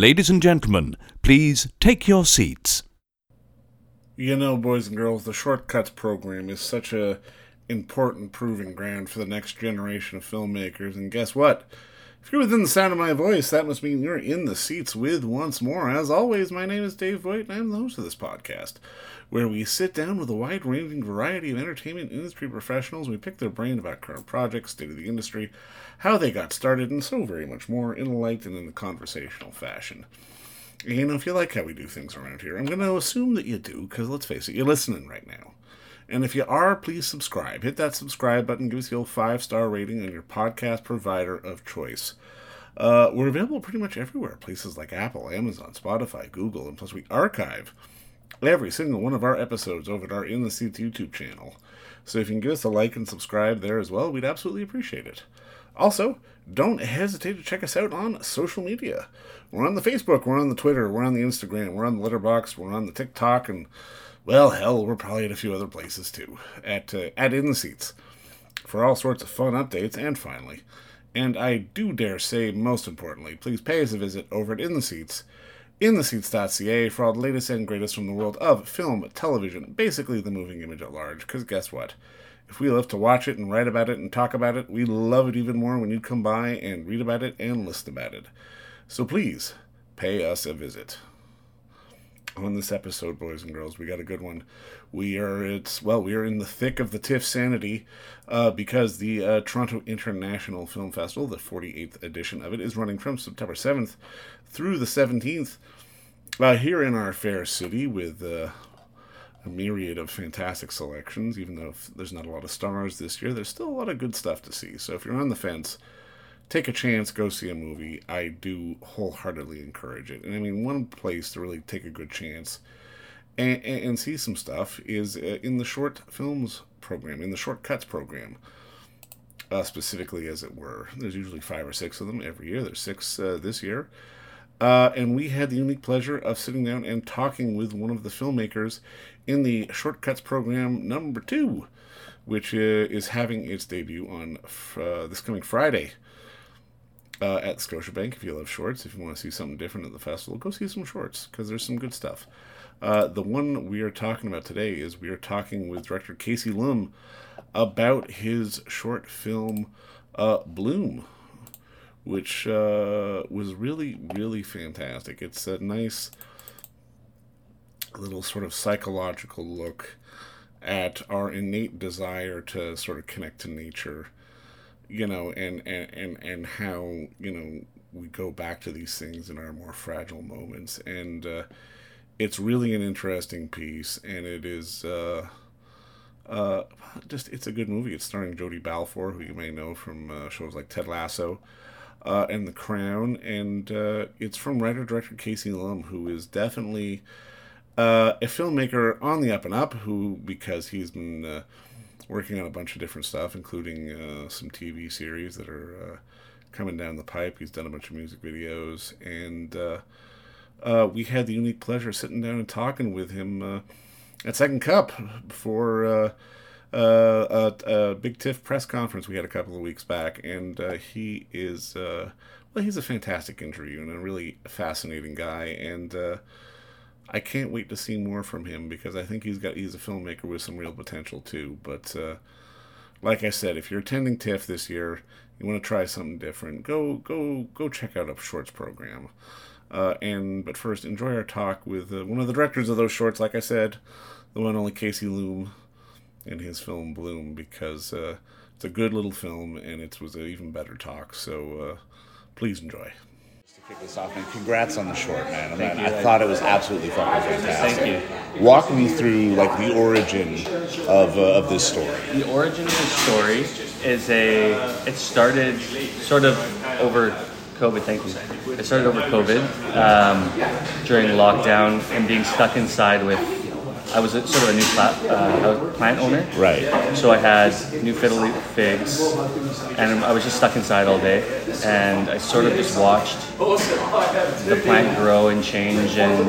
Ladies and gentlemen, please take your seats. You know, boys and girls, the Shortcuts program is such a important proving ground for the next generation of filmmakers, and guess what? If you're within the sound of my voice, that must mean you're in the seats with once more. As always, my name is Dave Voigt, and I'm the host of this podcast, where we sit down with a wide ranging variety of entertainment industry professionals. We pick their brain about current projects, state of the industry, how they got started, and so very much more in a light and in a conversational fashion. You know, if you like how we do things around here, I'm going to assume that you do, because let's face it, you're listening right now. And if you are, please subscribe. Hit that subscribe button, give us the old five star rating on your podcast provider of choice. Uh, we're available pretty much everywhere places like Apple, Amazon, Spotify, Google, and plus we archive every single one of our episodes over at our In the Seats YouTube channel. So if you can give us a like and subscribe there as well, we'd absolutely appreciate it. Also, don't hesitate to check us out on social media. We're on the Facebook, we're on the Twitter, we're on the Instagram, we're on the Letterboxd, we're on the TikTok, and well, hell, we're probably at a few other places too. At uh, at In the Seats for all sorts of fun updates, and finally, and I do dare say, most importantly, please pay us a visit over at In the Seats intheseats.ca for all the latest and greatest from the world of film, television, basically the moving image at large. Because guess what? If we love to watch it and write about it and talk about it, we love it even more when you come by and read about it and listen about it. So please, pay us a visit. On this episode, boys and girls, we got a good one. We are it's well, we are in the thick of the TIFF sanity uh, because the uh, Toronto International Film Festival, the 48th edition of it, is running from September 7th through the 17th uh, here in our fair city with uh, a myriad of fantastic selections. Even though there's not a lot of stars this year, there's still a lot of good stuff to see. So if you're on the fence, take a chance, go see a movie. I do wholeheartedly encourage it. And I mean, one place to really take a good chance and, and, and see some stuff is uh, in the short films program, in the shortcuts program. Uh, specifically, as it were. There's usually five or six of them every year. There's six uh, this year. Uh, and we had the unique pleasure of sitting down and talking with one of the filmmakers in the Shortcuts program number two, which uh, is having its debut on this coming Friday uh, at Scotiabank. If you love shorts, if you want to see something different at the festival, go see some shorts because there's some good stuff. Uh, the one we are talking about today is we are talking with director Kasey Lum about his short film uh, Bloom which uh, was really, really fantastic. It's a nice little sort of psychological look at our innate desire to sort of connect to nature, you know, and, and, and, and how, you know, we go back to these things in our more fragile moments. And uh, it's really an interesting piece, and it is. Uh, uh, just it's a good movie. It's starring Jodi Balfour, who you may know from uh, shows like Ted Lasso uh, and The Crown, and uh, it's from writer director Kasey Lum, who is definitely uh, a filmmaker on the up and up. Who because he's been uh, working on a bunch of different stuff, including uh, some TV series that are uh, coming down the pipe. He's done a bunch of music videos, and we had the unique pleasure of sitting down and talking with him at Second Cup before uh, a, a, big TIFF press conference we had a couple of weeks back, and uh, he is uh, well, he's a fantastic interview and a really fascinating guy, and uh, I can't wait to see more from him because I think he's got he's a filmmaker with some real potential too. But uh, like I said, if you're attending TIFF this year, you want to try something different, go go go check out a shorts program. Uh, and but first, enjoy our talk with one of the directors of those shorts. Like I said, the one only Kasey Lum in his film Bloom because uh, it's a good little film and it was an even better talk. So uh, please enjoy. Kick this off, and congrats on the short, man. Thank I, you. I thought it was absolutely fucking fantastic. Thank you. Walk me through like the origin of uh, of this story. The origin of the story is a. It started sort of over COVID. Thank you. It started over COVID um, during lockdown and being stuck inside with I was a, sort of a new plant, uh, plant owner. Right. So I had new fiddle leaf figs, and I was just stuck inside all day. And I sort of just watched the plant grow and change, and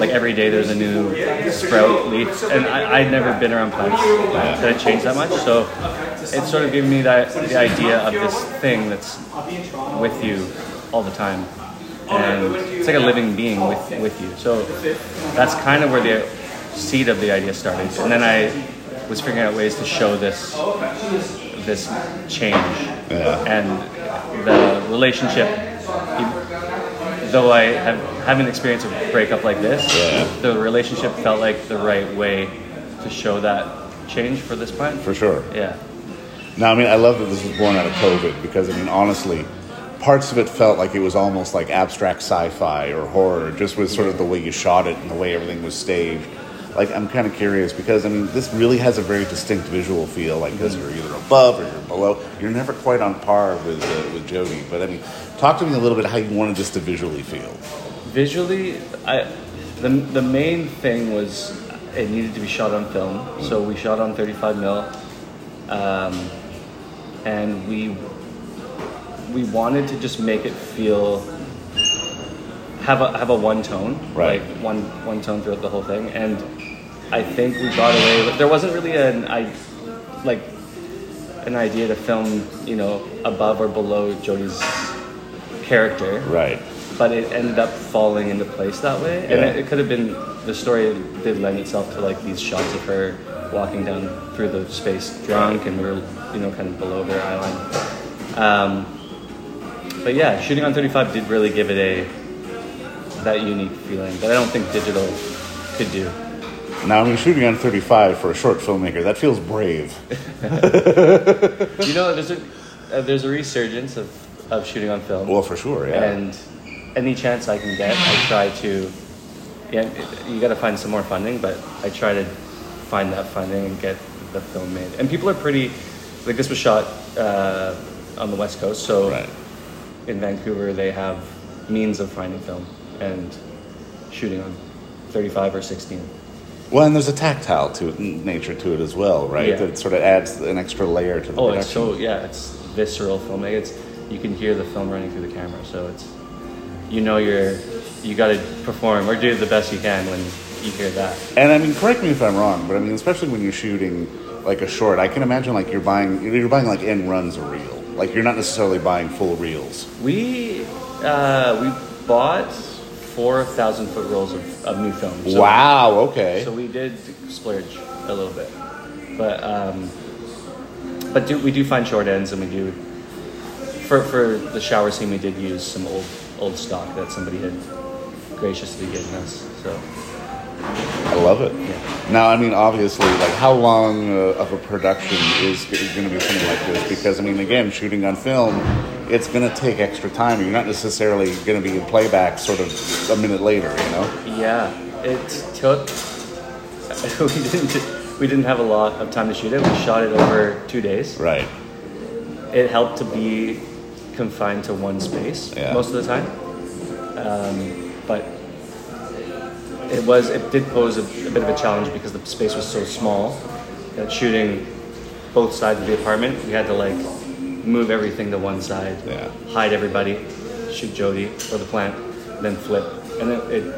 like every day there's a new sprout leaf. And I, I'd never been around plants that had changed that much, so it sort of gave me that the idea of this thing that's with you all the time. and it's like a living being with with you. So that's kind of where the seed of the idea started. And then I was figuring out ways to show this this change Yeah. and the relationship. Though I have haven't experienced a breakup like this, Yeah. the relationship felt like the right way to show that change for this plant. For sure. Yeah. Now, I mean, I love that this was born out of COVID because, I mean, honestly, parts of it felt like it was almost like abstract sci-fi or horror, just with sort of the way you shot it and the way everything was staged. Like, I'm kind of curious because, I mean, this really has a very distinct visual feel. Like, because you're either above or you're below. You're never quite on par with uh, with Jodi. But I mean, talk to me a little bit how you wanted this to visually feel. Visually, I the the main thing was it needed to be shot on film. So we shot on 35 mil, um, and we we wanted to just make it feel have a have a one tone, Right. Like one one tone throughout the whole thing, and I think we got away. with There wasn't really an I like an idea to film, you know, above or below Jodi's character Right. but it ended up falling into place that way. And Yeah. it, it could have been the story did lend itself to like these shots of her walking down through the space drunk, and we are you know kind of below their island. Um, but yeah, shooting on 35 did really give it a that unique feeling that I don't think digital could do. Now, I'm shooting on 35 for a short filmmaker, that feels brave. You know, there's a uh, there's a resurgence of, of shooting on film. Well, for sure, yeah. And any chance I can get, I try to. Yeah, you got to find some more funding, but I try to find that funding and get the film made. And people are pretty. Like this was shot uh, on the west coast, so Right. in Vancouver they have means of finding film and shooting on 35 or 16. Well, and there's a tactile to it, nature to it as well, right? Yeah. That sort of adds an extra layer to the Oh, production. it's so yeah, it's visceral filming. It's you can hear the film running through the camera, so it's you know you're you got to perform or do the best you can when you hear that. And I mean, correct me if I'm wrong, but I mean, especially when you're shooting like a short, I can imagine like you're buying you're buying like end runs a reel. Like you're not necessarily buying full reels. We uh, we bought four thousand foot rolls of, of new film. So, wow. Okay. So we did splurge a little bit, but um, but do, we do find short ends, and we do for for the shower scene. We did use some old old stock that somebody had graciously given us. So I love it. Now, I mean, obviously, like how long uh, of a production is, is going to be something like this? Because I mean, again, shooting on film, it's going to take extra time. You're not necessarily going to be in playback sort of a minute later, you know. yeah, it took. We didn't we didn't have a lot of time to shoot it. We shot it over two days. Right. it helped to be confined to one space Yeah. most of the time. Um, but it was it did pose a, a bit of a challenge because the space was so small that shooting both sides of the apartment, we had to like move everything to one side, Yeah. hide everybody, shoot Jodi or the plant, then flip, and it, it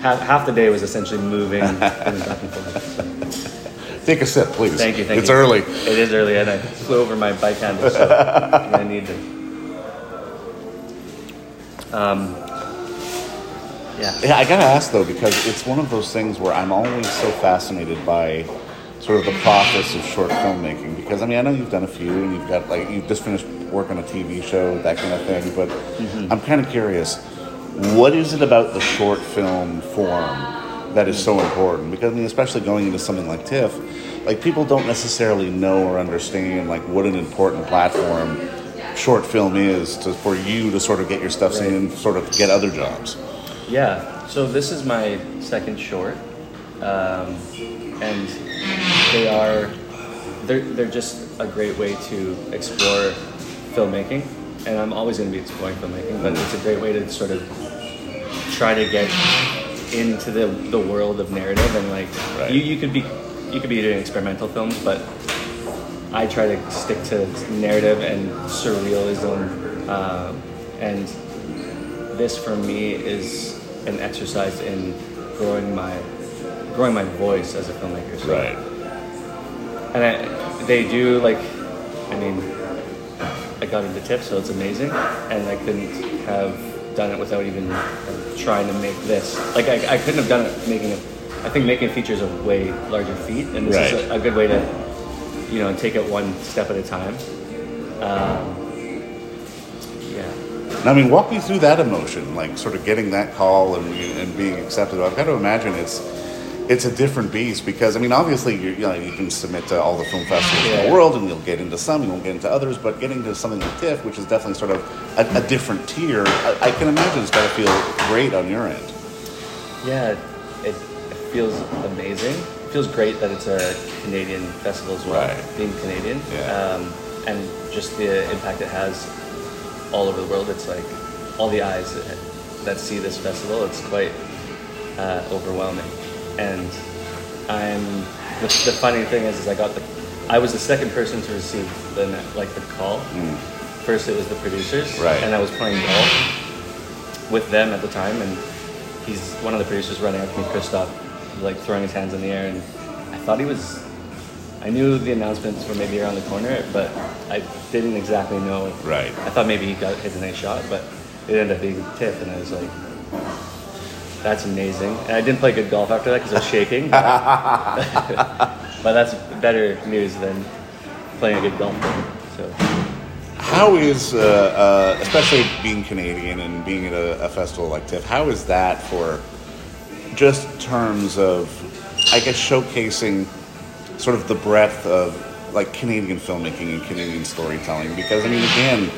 half, half the day was essentially moving and back and forth. So. Take a sip, please. Thank you, thank it's you. early. It is early, and I flew over my bike handle, so I'm need to. Um, yeah. Yeah, I gotta ask though because it's one of those things where I'm always so fascinated by sort of the process of short filmmaking. Because I mean, I know you've done a few, and you've got like you've just finished work on a TV show, that kind of thing. But I'm kind of curious, what is it about the short film form that is so important? Because I mean, especially going into something like TIFF, like people don't necessarily know or understand like what an important platform short film is to, for you to sort of get your stuff seen and sort of get other jobs. Yeah. So this is my second short, um, and they are they're they're just a great way to explore filmmaking, and I'm always going to be exploring filmmaking, but it's a great way to sort of try to get into the the world of narrative and like Right. you you could be you could be doing experimental films, but I try to stick to narrative and surrealism, um, and this for me is an exercise in growing my growing my voice as a filmmaker. So, And I, they do like, I mean, I got into TIFF, so it's amazing, and I couldn't have done it without even trying to make this. Like I, I couldn't have done it making it. I think making features a way larger feat, and this is a, a good way to, you know, take it one step at a time. Um, yeah. Now, I mean, walk me through that emotion, like sort of getting that call and, and being accepted. I've got to imagine it's it's a different beast because I mean, obviously, you, you know, you can submit to all the film festivals in the world, and you'll get into some, you won't get into others. But getting to something like TIFF, which is definitely sort of a, a different tier, I, I can imagine it's got to feel great on your end. Yeah, it, it feels amazing. It feels great that it's a Canadian festival as well, Right. being Canadian. Yeah. Um, and just the impact it has all over the world. It's like all the eyes that, that see this festival. It's quite uh, overwhelming. And I'm the, the funny thing is, is I got the I was the second person to receive the like the call. First, it was the producers, Mm. Right. And I was playing golf with them at the time, and he's one of the producers running up to me, Christoph, like throwing his hands in the air, and I thought he was. I knew the announcements were maybe around the corner, but I didn't exactly know. Right. I thought maybe he got hit a nice shot, but it ended up being TIFF, and I was like, "That's amazing." And I didn't play good golf after that because I was shaking. But, but that's better news than playing a good golf game. So. How is, uh, uh, especially being Canadian and being at a, a festival like TIFF, how is that for just terms of, I guess, showcasing sort of the breadth of like Canadian filmmaking and Canadian storytelling? Because I mean, again,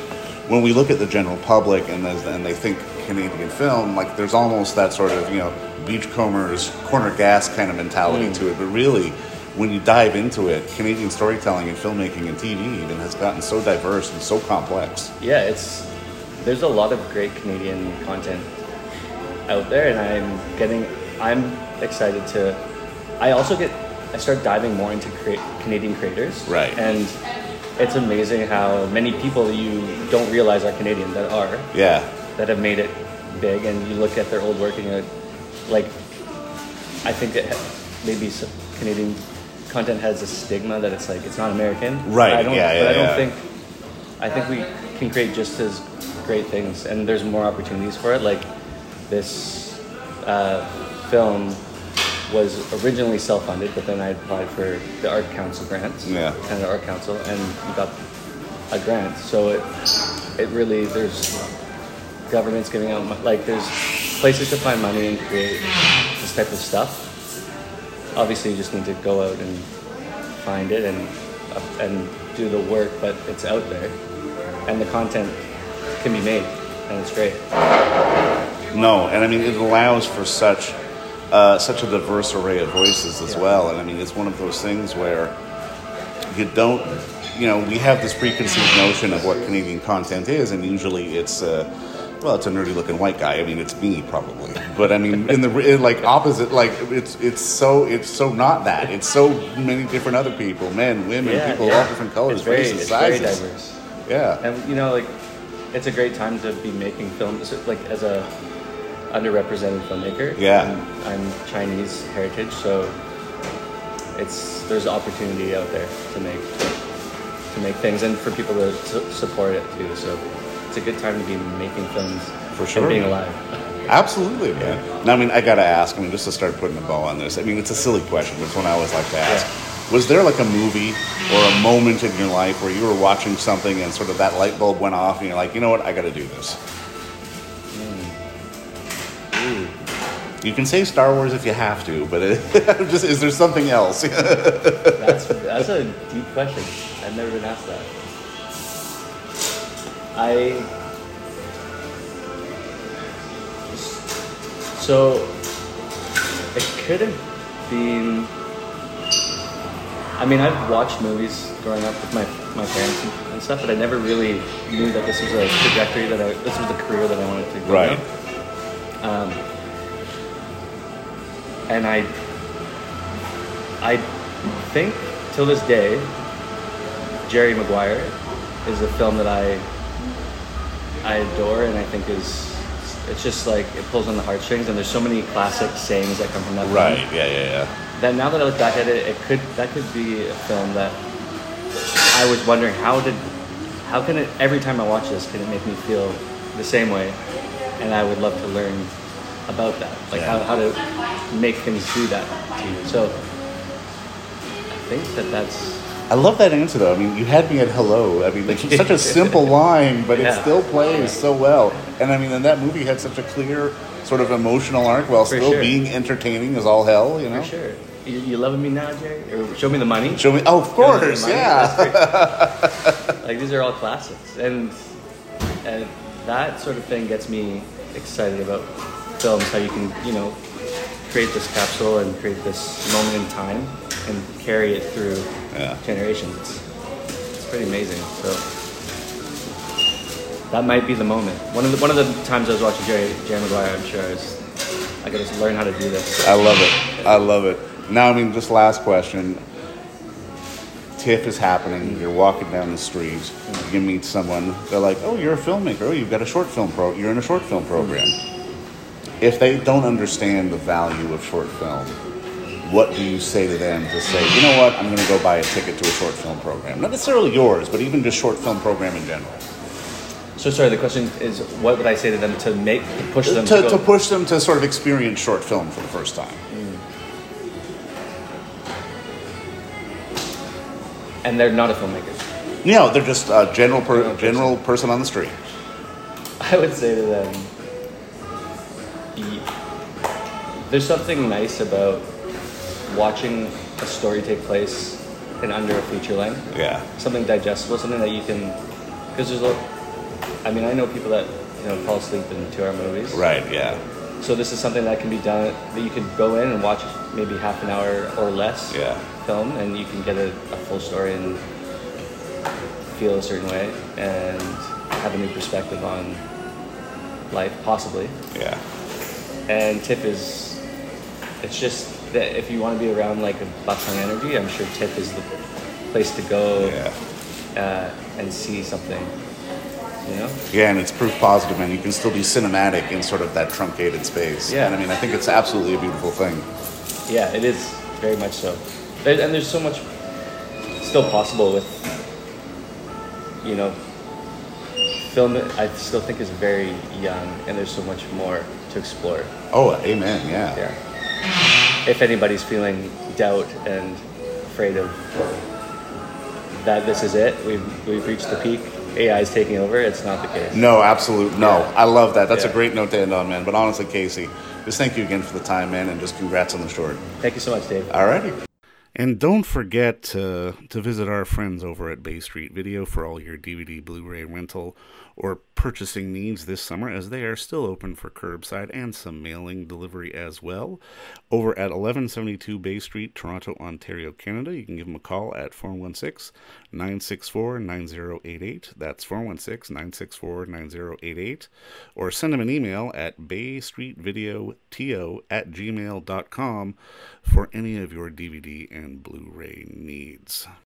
when we look at the general public and and they think Canadian film, like there's almost that sort of you know beachcombers corner gas kind of mentality mm. to it, but really. When you dive into it, Canadian storytelling and filmmaking and TV even has gotten so diverse and so complex. yeah, it's there's a lot of great Canadian content out there, and I'm getting I'm excited to. I also get I start diving more into Canadian creators, Right. And it's amazing how many people you don't realize are Canadian that are Yeah, that have made it big, and you look at their old work and you're like, I think that maybe Canadian content has a stigma that it's like it's not American. Right, I don't, yeah, yeah, I don't yeah. think. I think we can create just as great things, and there's more opportunities for it. Like this uh, film was originally self-funded, but then I applied for the Art Council grants, Yeah. Canada Art Council, and got a grant. So it it really there's governments giving out mo- like there's places to find money and create this type of stuff. Obviously, you just need to go out and find it and uh, and do the work, but it's out there, and the content can be made, and it's great. No, and I mean it allows for such uh, such a diverse array of voices as Yeah. well. And I mean it's one of those things where you don't, you know, we have this preconceived notion of what Canadian content is, and usually it's. Uh, well, it's a nerdy looking white guy. I mean, it's me probably, but I mean, in the in like opposite, like it's it's so it's so not that. It's so many different other people, men, women, Yeah, people yeah. all different colors, very, races, sizes. diverse. Yeah, And you know, like, it's a great time to be making films. Like as a underrepresented filmmaker. Yeah. I'm, I'm Chinese heritage, so it's there's opportunity out there to make to make things and for people to su- support it too. So a good time to be making films For sure, and being alive. Absolutely, man. Now, I mean, I gotta ask. I mean, just to start putting a bow on this. I mean, it's a silly question, but it's one I always like to ask. Was there like a movie or a moment in your life where you were watching something and sort of that light bulb went off, and you're like, you know what, I gotta do this? Hmm. You can say Star Wars if you have to, but it, just is there something else? That's that's a deep question. I've never been asked that. I so it could have been. I mean, I've watched movies growing up with my my parents and, and stuff, but I never really knew that this was a trajectory that I this was the career that I wanted to go Right. Um, and I I think till this day, Jerry Maguire is a film that I I adore and I think is it's just like it pulls on the heartstrings and there's so many classic sayings that come from that film right? Yeah, yeah, yeah. that now that I look back at it, it could that could be a film that I was wondering how did how can it every time I watch this can it make me feel the same way and I would love to learn about that, like Yeah. how, how to make things do that to you. So I think that that's I love that answer though. I mean, you had me at hello. I mean, it's such a simple line, but it still plays so well. And I mean, and that movie had such a clear sort of emotional arc while For still sure. being entertaining as all hell. You know. for sure. You, you loving me now, Jerry? Or show me the money. Show me. Oh, of course, yeah. Like these are all classics, and and that sort of thing gets me excited about films. How you can you know create this capsule and create this moment in time and carry it through Yeah. generations. It's, it's pretty amazing. So that might be the moment. One of the one of the times I was watching Jerry Jerry Maguire, I'm sure I was I got to learn how to do this. I love it. I love it. Now, I mean, just last question. TIFF is happening. Mm-hmm. You're walking down the street. Mm-hmm. You meet someone. They're like, "Oh, you're a filmmaker. Oh, you've got a short film pro. You're in a short film mm-hmm. program." If they don't understand the value of short film, what do you say to them to say, "You know what? I'm going to go buy a ticket to a short film program. Not necessarily yours, but even just short film program in general." So sorry, the question is, what would I say to them to make to push them to, to, to push them to sort of experience short film for the first time. Mm. and they're not a filmmaker. No, they're just a general per, general person on the street. I would say to them, there's something nice about watching a story take place in under a feature length. Yeah. Something digestible, something that you can, because there's a, I mean, I know people that you know fall asleep in two-hour movies. Right. Yeah. So this is something that can be done that you could go in and watch maybe half an hour or less Yeah. film, and you can get a, a full story and feel a certain way and have a new perspective on life, possibly. Yeah. And TIFF is, it's just that if you want to be around like a on energy, I'm sure TIFF is the place to go Yeah. uh, and see something. You know? Yeah, and it's proof positive, and you can still be cinematic in sort of that truncated space. Yeah. And I mean, I think it's absolutely a beautiful thing. Yeah, it is very much so. And there's so much still possible with, you know, film. I still think is very young, and there's so much more to explore. Oh, amen. Yeah. Yeah. If anybody's feeling doubt and afraid of that, this is it. We've we've reached the peak. AI is taking over. It's not the case. No, absolute. No, Yeah. I love that. That's Yeah. a great note to end on, man. But honestly, Kasey, just thank you again for the time, man, and just congrats on the short. Thank you so much, Dave. Alrighty. And don't forget to, to visit our friends over at Bay Street Video for all your DVD, Blu ray rental, or purchasing needs this summer, as they are still open for curbside and some mailing delivery as well. Over at 1172 Bay Street, Toronto, Ontario, Canada, you can give them a call at 416 964 9088. That's 416 964 9088. Or send them an email at baystreetvideoto at gmail.com for any of your DVD and Blu ray needs.